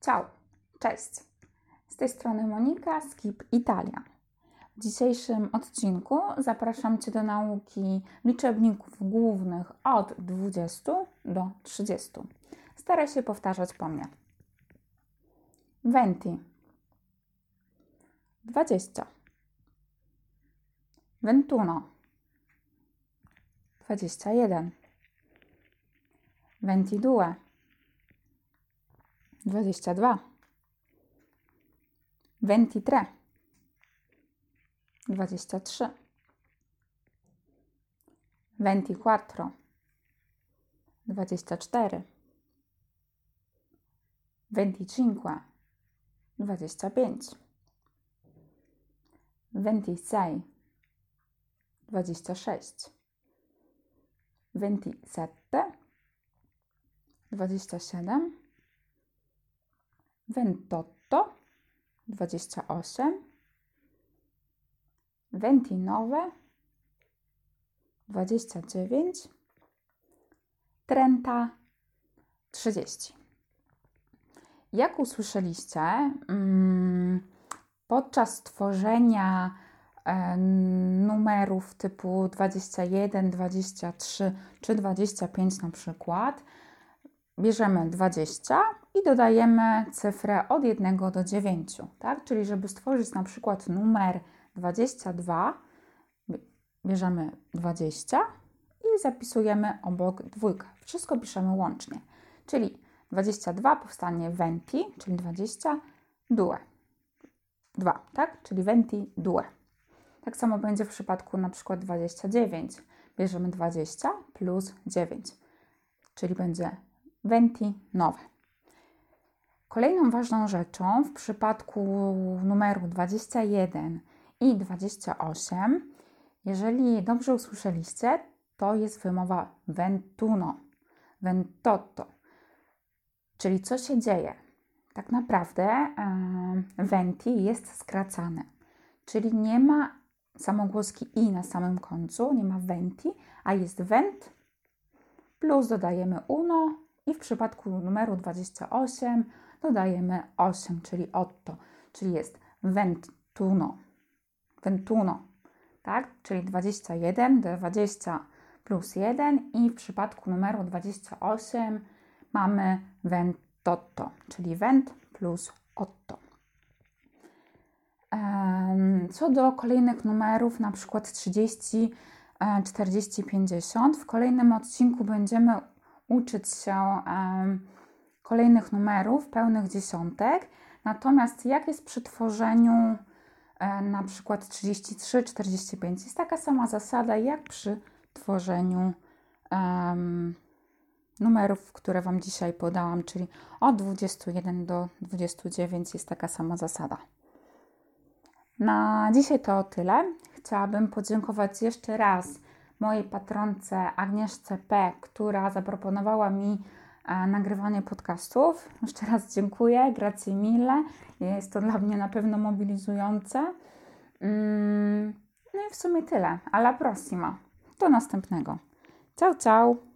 Ciao, cześć. Z tej strony Monika Keep Italia. W dzisiejszym odcinku zapraszam Cię do nauki liczebników głównych od 20 do 30. Staraj się powtarzać po mnie. Venti 20 Ventuno 21 Ventidue 22 23 23 24 24 25 25 26 26 27 27 28 28 29 29 30 30 Jak usłyszeliście, mm, podczas tworzenia e, numerów typu 21, 23 czy 25 na przykład, bierzemy 20 i dodajemy cyfrę od 1 do 9, tak? Czyli żeby stworzyć na przykład numer 22, bierzemy 20 i zapisujemy obok dwójkę. Wszystko piszemy łącznie. Czyli 22 powstanie 20, czyli 20, due. 2, tak? Czyli 20, due. Tak samo będzie w przypadku na przykład 29. Bierzemy 20 plus 9, czyli będzie 29. Kolejną ważną rzeczą w przypadku numeru 21 i 28, jeżeli dobrze usłyszeliście, to jest wymowa ventuno, ventotto. Czyli co się dzieje? Tak naprawdę e, venti jest skracane, czyli nie ma samogłoski i na samym końcu, nie ma venti, a jest vent plus dodajemy uno i w przypadku numeru 28 dodajemy 8, czyli otto, czyli jest ventuno, ventuno, tak? Czyli 21, 20 plus 1 i w przypadku numeru 28 mamy ventotto, czyli vent plus otto. Co do kolejnych numerów, na przykład 30, 40, 50, w kolejnym odcinku będziemy uczyć się kolejnych numerów, pełnych dziesiątek. Natomiast jak jest przy tworzeniu e, na przykład 33, 45? Jest taka sama zasada jak przy tworzeniu um, numerów, które Wam dzisiaj podałam, czyli od 21 do 29 jest taka sama zasada. Na dzisiaj to tyle. Chciałabym podziękować jeszcze raz mojej patronce Agnieszce P., która zaproponowała mi nagrywanie podcastów. Jeszcze raz dziękuję, grazie mille. Jest to dla mnie na pewno mobilizujące. Mm, no i w sumie tyle. Alla prossima. Do następnego. Ciao, ciao.